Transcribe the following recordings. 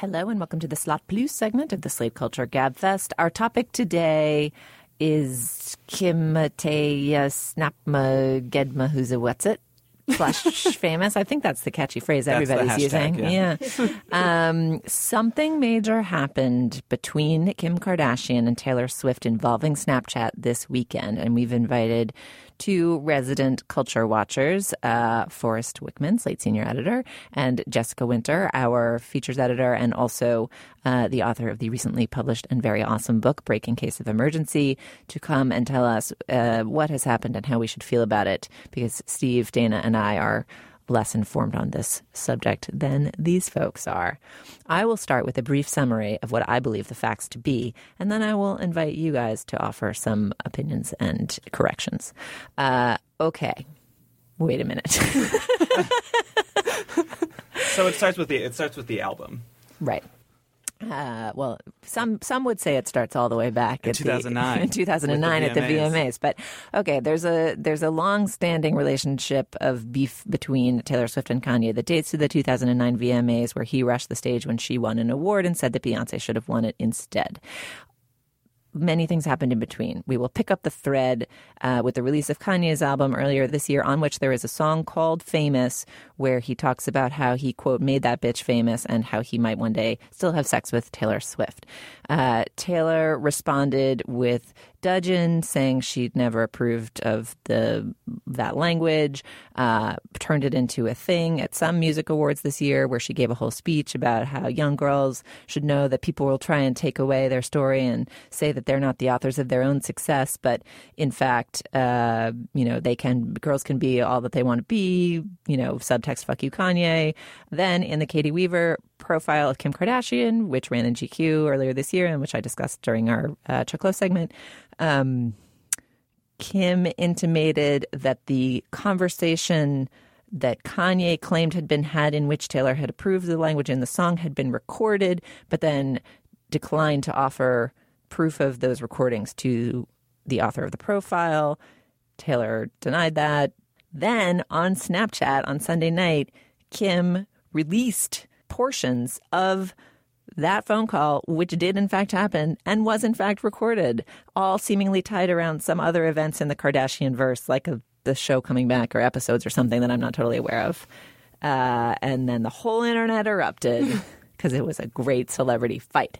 Hello and welcome to the Slate Plus segment of the Slate Culture Gabfest. Our topic today is Kim Kimateya Snapma Gedma Who's a What's It? Slash famous. I think that's the catchy phrase That's everybody's hashtag, using. yeah. um, something major happened between Kim Kardashian and Taylor Swift involving Snapchat this weekend, and we've invited two resident culture watchers, uh, Forrest Wickman, Slate senior editor, and Jessica Winter, our features editor, and also uh, the author of the recently published and very awesome book, Break in Case of Emergency, to come and tell us uh, what has happened and how we should feel about it, because Steve, Dana, and I are less informed on this subject than these folks are. I will start with a brief summary of what I believe the facts to be, and then I will invite you guys to offer some opinions and corrections. Uh, okay. Wait a minute. So it starts with the it starts with the album. right. Uh, well, some some would say it starts all the way back In at the- 2009, in 2009 with at the the VMAs. VMAs. But okay, there's a there's a long-standing relationship of beef between Taylor Swift and Kanye that dates to the 2009 VMAs, where he rushed the stage when she won an award and said that Beyonce should have won it instead many things happened in between. We will pick up the thread uh, with the release of Kanye's album earlier this year, on which there is a song called Famous, where he talks about how he, quote, made that bitch famous and how he might one day still have sex with Taylor Swift. Uh, Taylor responded with dudgeon, saying she'd never approved of the that language, uh, turned it into a thing at some music awards this year where she gave a whole speech about how young girls should know that people will try and take away their story and say that they're not the authors of their own success, but in fact, uh, you know, they can girls can be all that they want to be. You know, subtext "fuck you, Kanye." Then in the Caity Weaver profile of Kim Kardashian, which ran in GQ earlier this year and which I discussed during our uh, Chuck Lowe segment. Um, Kim intimated that the conversation that Kanye claimed had been had in which Taylor had approved the language in the song had been recorded, but then declined to offer proof of those recordings to the author of the profile. Taylor denied that. Then on Snapchat on Sunday night, Kim released portions of that phone call, which did in fact happen and was in fact recorded, all seemingly tied around some other events in the Kardashian verse, like a, the show coming back or episodes or something that I'm not totally aware of. Uh, and then the whole internet erupted because it was a great celebrity fight.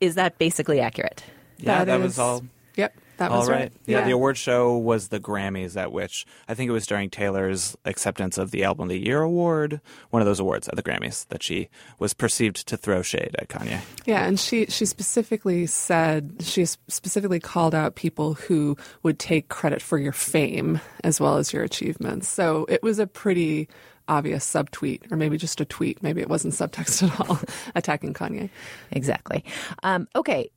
Is that basically accurate? Yeah, that, is- was all. Yep, that all was right. right. Yeah, the award show was the Grammys, at which I think it was during Taylor's acceptance of the Album of the Year award, one of those awards at the Grammys, that she was perceived to throw shade at Kanye. Yeah, and she she specifically said she specifically called out people who would take credit for your fame as well as your achievements. So it was a pretty obvious subtweet, or maybe just a tweet. Maybe it wasn't subtext at all, attacking Kanye. Exactly. Um, okay.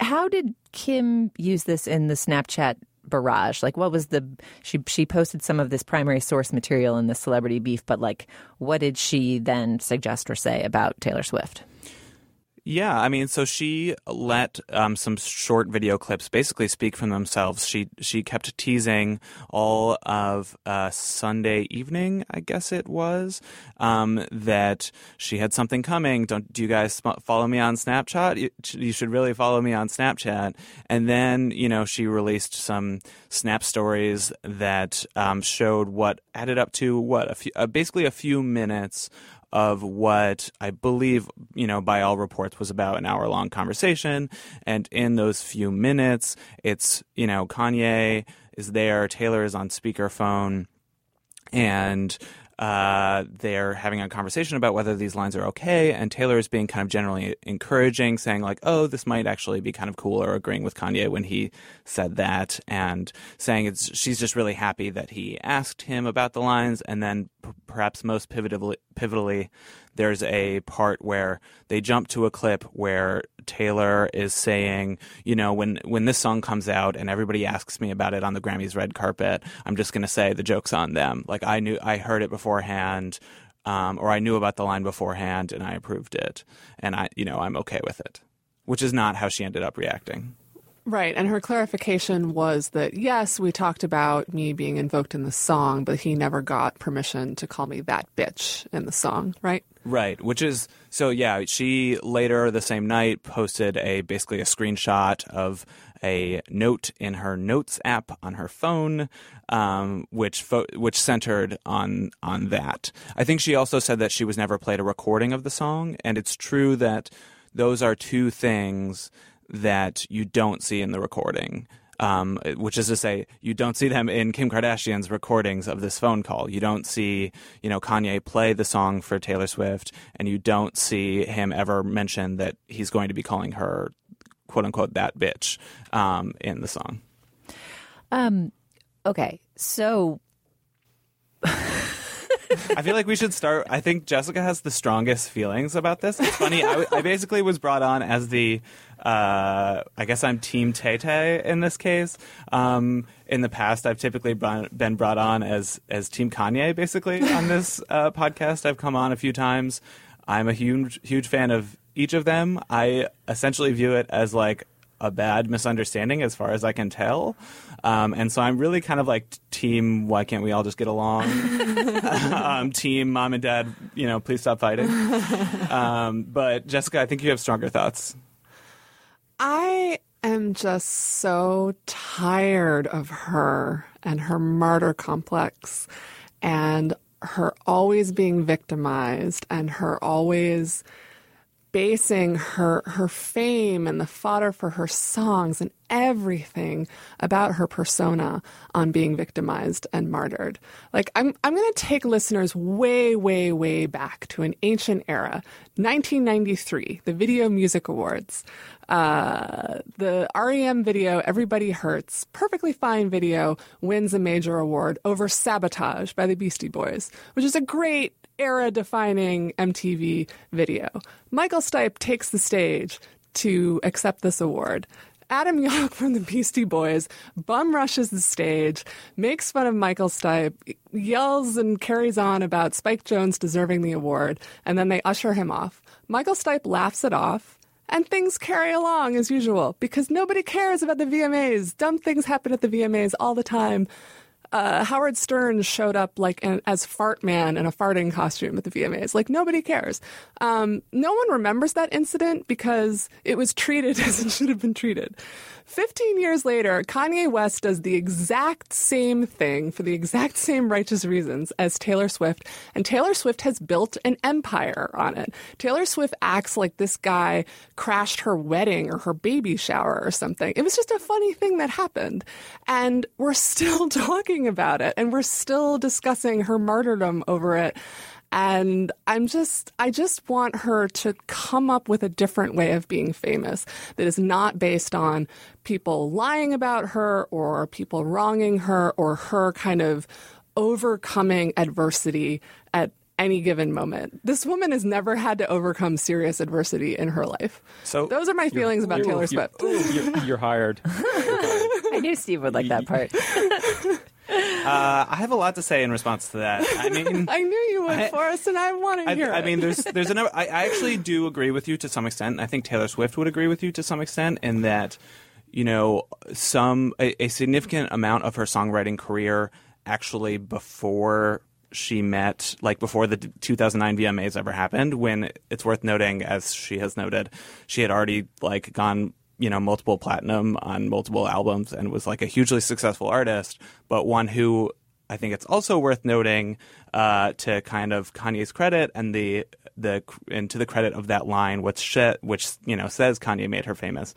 How did Kim use this in the Snapchat barrage? Like, what was the she she posted some of this primary source material in the celebrity beef, but like, what did she then suggest or say about Taylor Swift? Yeah, I mean, so she let um, some short video clips basically speak for themselves. She she kept teasing all of uh, Sunday evening, I guess it was, um, that she had something coming. Don't do you guys follow me on Snapchat? You, you should really follow me on Snapchat. And then you know she released some snap stories that um, showed what added up to what a few, uh, basically a few minutes of what I believe, you know, by all reports was about an hour long conversation. And in those few minutes, it's, you know, Kanye is there, Taylor is on speakerphone, and uh, they're having a conversation about whether these lines are okay, and Taylor is being kind of generally encouraging, saying like, "Oh, this might actually be kind of cool," or agreeing with Kanye when he said that, and saying it's she's just really happy that he asked him about the lines, and then perhaps most pivotally, pivotally, there's a part where they jump to a clip where Taylor is saying, you know, when when this song comes out and everybody asks me about it on the Grammys red carpet, I'm just going to say the joke's on them. Like I knew I heard it beforehand um, or I knew about the line beforehand and I approved it and I you know, I'm okay with it. Which is not how she ended up reacting. Right. And her clarification was that, yes, we talked about me being invoked in the song, but he never got permission to call me that bitch in the song, right? Right, which is so yeah, she later the same night posted a basically a screenshot of a note in her notes app on her phone um, which fo- which centered on on that. I think she also said that she was never played a recording of the song and it's true that those are two things that you don't see in the recording. Um, which is to say, you don't see them in Kim Kardashian's recordings of this phone call. You don't see, you know, Kanye play the song for Taylor Swift, and you don't see him ever mention that he's going to be calling her, quote unquote, that bitch um, in the song. Um, okay, so I feel like we should start. I think Jessica has the strongest feelings about this. It's funny. I, I basically was brought on as the, uh, I guess I'm Team Tay Tay in this case. Um, in the past, I've typically been brought on as as Team Kanye. Basically, on this uh, podcast, I've come on a few times. I'm a huge huge fan of each of them. I essentially view it as like a bad misunderstanding as far as I can tell. Um, and so I'm really kind of like team, why can't we all just get along? um, team, mom and dad, you know, please stop fighting. Um, but Jessica, I think you have stronger thoughts. I am just so tired of her and her martyr complex and her always being victimized and her always basing her her fame and the fodder for her songs and everything about her persona on being victimized and martyred. Like I'm I'm going to take listeners way way way back to an ancient era, 1993, the Video Music Awards. Uh, the REM video "Everybody Hurts," perfectly fine video, wins a major award over "Sabotage" by the Beastie Boys, which is a great era defining MTV video. Michael Stipe takes the stage to accept this award. Adam Yauch from the Beastie Boys bum rushes the stage, makes fun of Michael Stipe, yells and carries on about Spike Jonze deserving the award, and then they usher him off. Michael Stipe laughs it off, and things carry along as usual because nobody cares about the VMAs. Dumb things happen at the VMAs all the time uh, Howard Stern showed up like an, as Fart Man in a farting costume at the VMAs. Like nobody cares. Um, no one remembers that incident because it was treated as it should have been treated. 15 years later, Kanye West does the exact same thing for the exact same righteous reasons as Taylor Swift, and Taylor Swift has built an empire on it. Taylor Swift acts like this guy crashed her wedding or her baby shower or something. It was just a funny thing that happened. And we're still talking about it, and we're still discussing her martyrdom over it. And I'm just, I just want her to come up with a different way of being famous that is not based on people lying about her or people wronging her or her kind of overcoming adversity at any given moment. This woman has never had to overcome serious adversity in her life. So those are my feelings about Taylor Swift. Oh, you're, you're, hired. I knew Steve would like that part. Uh, I have a lot to say in response to that. I mean, I knew you would, I, Forrest, and I want to hear. I, I mean, there's there's another. I, I actually do agree with you to some extent. I think Taylor Swift would agree with you to some extent in that, you know, some a, a significant amount of her songwriting career actually before she met, like before the 2009 VMAs ever happened, when it's worth noting, as she has noted, she had already like gone you know multiple platinum on multiple albums and was like a hugely successful artist, but one who I think it's also worth noting uh, to kind of Kanye's credit and the the and to the credit of that line, which which you know says Kanye made her famous.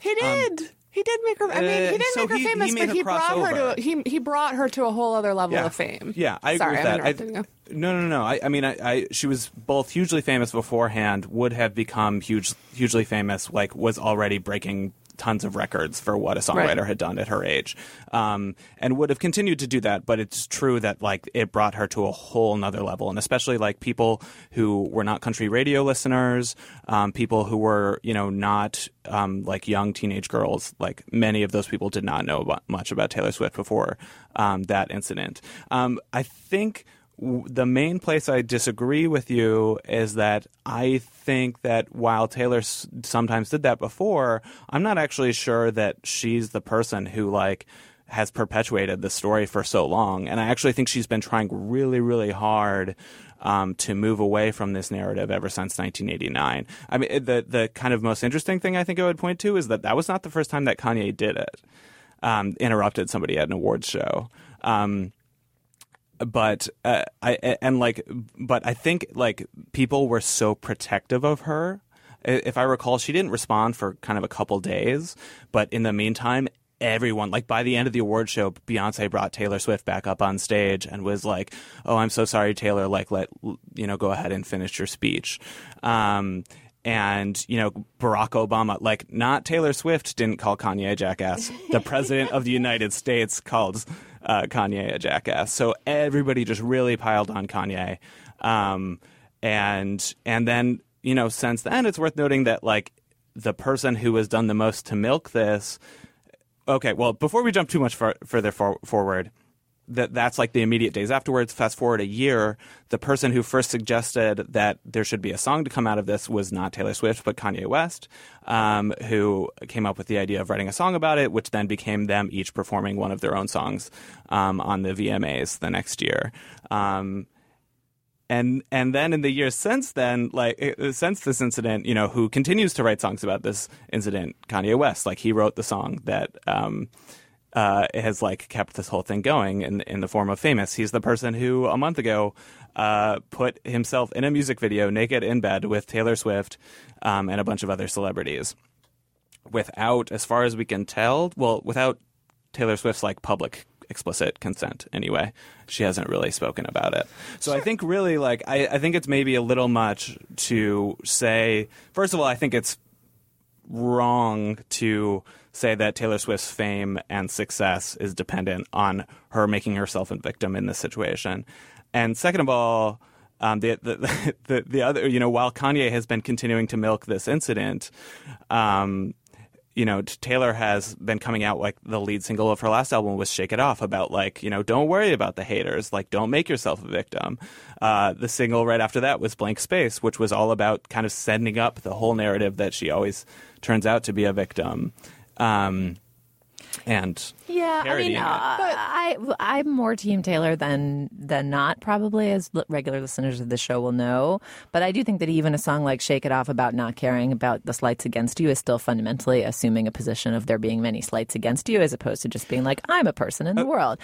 He did. Um, he did make her. I mean, he uh, didn't uh, so make her he, famous, he but he brought over. her to. He he brought her to a whole other level yeah. of fame. Yeah, I Sorry, agree with that. I, no, no, no. I, I mean, I, I, she was both hugely famous beforehand, would have become huge, hugely famous, like was already breaking tons of records for what a songwriter right. had done at her age, um, and would have continued to do that. But it's true that like it brought her to a whole nother level, and especially like people who were not country radio listeners, um, people who were you know not um, like young teenage girls. Like many of those people did not know about, much about Taylor Swift before um, that incident. Um, I think the main place I disagree with you is that I think that while Taylor s- sometimes did that before, I'm not actually sure that she's the person who like has perpetuated the story for so long. And I actually think she's been trying really, really hard um, to move away from this narrative ever since 1989. I mean, the the kind of most interesting thing I think I would point to is that that was not the first time that Kanye did it. Um, interrupted somebody at an awards show. Um, but uh, I and like, but I think like people were so protective of her. If I recall, she didn't respond for kind of a couple days, but in the meantime, everyone like by the end of the award show, Beyonce brought Taylor Swift back up on stage and was like, "Oh, I'm so sorry, Taylor. Like, let you know, go ahead and finish your speech." Um, and you know Barack Obama, like not Taylor Swift, didn't call Kanye jackass. The president of the United States called uh, Kanye a jackass. So everybody just really piled on Kanye, um, and and then you know since then it's worth noting that like the person who has done the most to milk this. Okay, well before we jump too much far, further for, forward that that's like the immediate days afterwards. Fast forward a year, the person who first suggested that there should be a song to come out of this was not Taylor Swift, but Kanye West, um, who came up with the idea of writing a song about it, which then became them each performing one of their own songs um, on the VMAs the next year. Um, and and then in the years since then, like uh, since this incident, you know, who continues to write songs about this incident? Kanye West, like he wrote the song that um, uh, has like kept this whole thing going in in the form of famous. He's the person who a month ago uh, put himself in a music video, naked in bed with Taylor Swift um, and a bunch of other celebrities, without, as far as we can tell, well, without Taylor Swift's like public explicit consent anyway. She hasn't really spoken about it. So I think really like I, I think it's maybe a little much to say first of all, I think it's wrong to say that Taylor Swift's fame and success is dependent on her making herself a victim in this situation. And second of all, um, the, the the the other you know while Kanye has been continuing to milk this incident, um, you know Taylor has been coming out like the lead single of her last album was "Shake It Off" about like you know don't worry about the haters, like don't make yourself a victim. Uh, the single right after that was "Blank Space," which was all about kind of setting up the whole narrative that she always turns out to be a victim. Um, and Yeah, I mean, it. uh, I I'm more Team Taylor than than not, probably, as l- regular listeners of the show will know. But I do think that even a song like "Shake It Off" about not caring about the slights against you is still fundamentally assuming a position of there being many slights against you, as opposed to just being like I'm a person in the world.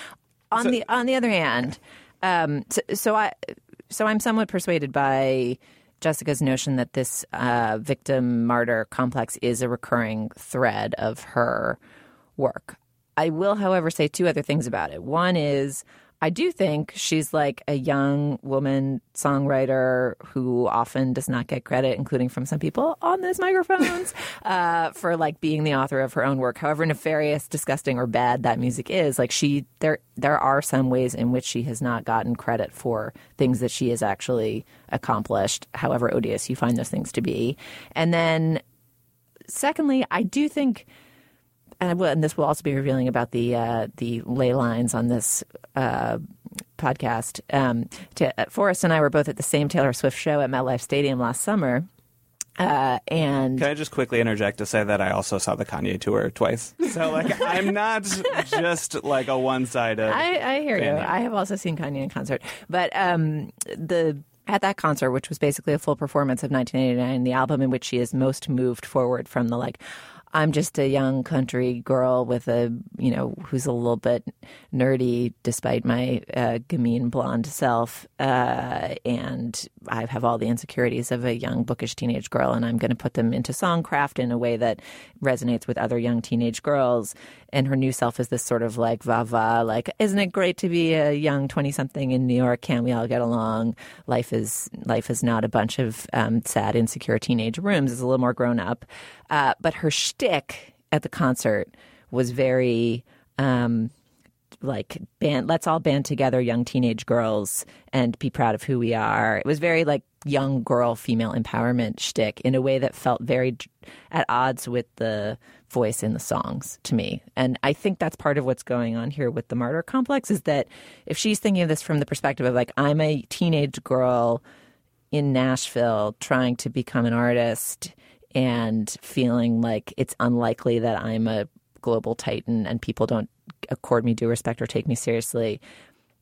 On the on the other hand, um, so, so I so I'm somewhat persuaded by. Jessica's notion that this uh, victim martyr complex is a recurring thread of her work. I will, however, say two other things about it. One is I do think she's like a young woman songwriter who often does not get credit, including from some people on these microphones, uh, for like being the author of her own work. However nefarious, disgusting, or bad that music is, like she there there are some ways in which she has not gotten credit for things that she has actually accomplished, however odious you find those things to be. And then secondly, I do think and, will, and this will also be revealing about the uh, the ley lines on this uh, podcast. Um, to, Forrest and I were both at the same Taylor Swift show at MetLife Stadium last summer, uh, and Can I just quickly interject to say that I also saw the Kanye tour twice? So like I'm not just like a one-sided. I, I hear you. fan. I have also seen Kanye in concert, but um, the at that concert, which was basically a full performance of 1989, the album in which she is most moved forward from the like. I'm just a young country girl with a, you know, who's a little bit nerdy despite my uh, gamine blonde self. Uh, and I have all the insecurities of a young bookish teenage girl, and I'm going to put them into songcraft in a way that resonates with other young teenage girls. And her new self is this sort of like va va, like, isn't it great to be a young 20 something in New York? Can't we all get along? Life is, life is not a bunch of um, sad, insecure teenage rooms. It's a little more grown up. Uh, but her shtick at the concert was very, um, like band let's all band together young teenage girls and be proud of who we are it was very like young girl female empowerment shtick in a way that felt very at odds with the voice in the songs to me and i think that's part of what's going on here with the martyr complex is that if she's thinking of this from the perspective of like i'm a teenage girl in nashville trying to become an artist and feeling like it's unlikely that i'm a global titan and people don't accord me due respect or take me seriously.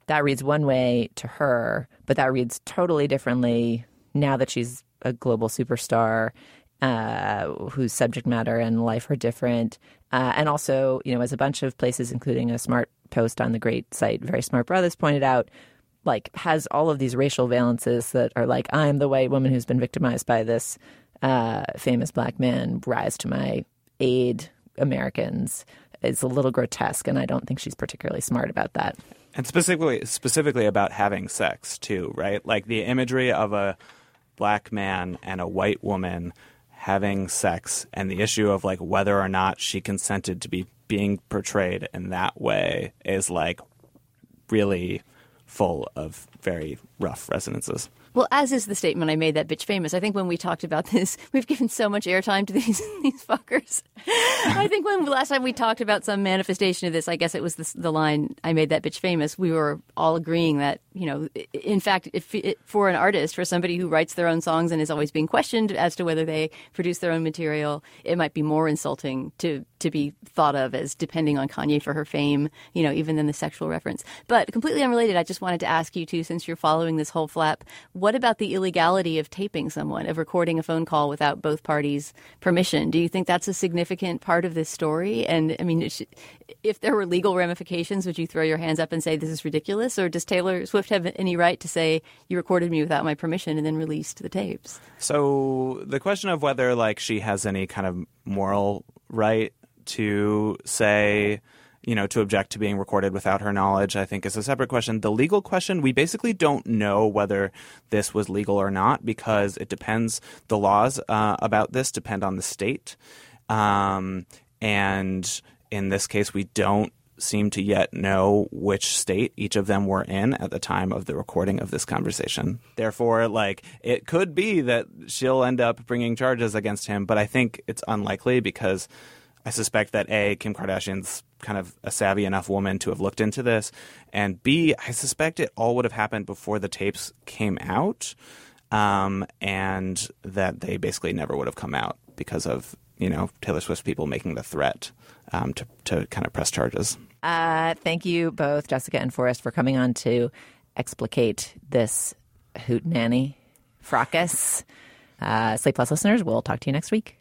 That reads one way to her, but that reads totally differently now that she's a global superstar uh, whose subject matter and life are different. Uh, and also, you know, as a bunch of places, including a smart post on the great site, Very Smart Brothas, pointed out, like has all of these racial valences that are like, I'm the white woman who's been victimized by this uh, famous black man, rise to my aid Americans is a little grotesque, and I don't think she's particularly smart about that. And specifically, specifically about having sex too, right? Like the imagery of a black man and a white woman having sex, and the issue of like whether or not she consented to be being portrayed in that way is like really full of very rough resonances. Well, as is the statement I made that bitch famous. I think when we talked about this, we've given so much airtime to these these fuckers. I think when last time we talked about some manifestation of this, I guess it was the, the line I made that bitch famous. We were all agreeing that you know, in fact, if it, for an artist, for somebody who writes their own songs and is always being questioned as to whether they produce their own material, it might be more insulting to to be thought of as depending on Kanye for her fame, you know, even than the sexual reference. But completely unrelated, I just wanted to ask you too, since you're following this whole flap, what about the illegality of taping someone, of recording a phone call without both parties' permission? Do you think that's a significant part of this story? And I mean, if there were legal ramifications, would you throw your hands up and say this is ridiculous, or does Taylor Swift have any right to say you recorded me without my permission and then released the tapes? So the question of whether like she has any kind of moral right to say, you know, to object to being recorded without her knowledge, I think is a separate question. The legal question, we basically don't know whether this was legal or not because it depends. The laws uh, about this depend on the state. Um, and in this case, we don't seem to yet know which state each of them were in at the time of the recording of this conversation. Therefore, like it could be that she'll end up bringing charges against him, but I think it's unlikely because I suspect that A, Kim Kardashian's kind of a savvy enough woman to have looked into this, and B, I suspect it all would have happened before the tapes came out, um, and that they basically never would have come out because of you know Taylor Swift people making the threat um, to to kind of press charges. Uh, thank you both, Jessica and Forrest, for coming on to explicate this hoot nanny fracas. Uh, Slate Plus listeners, we'll talk to you next week.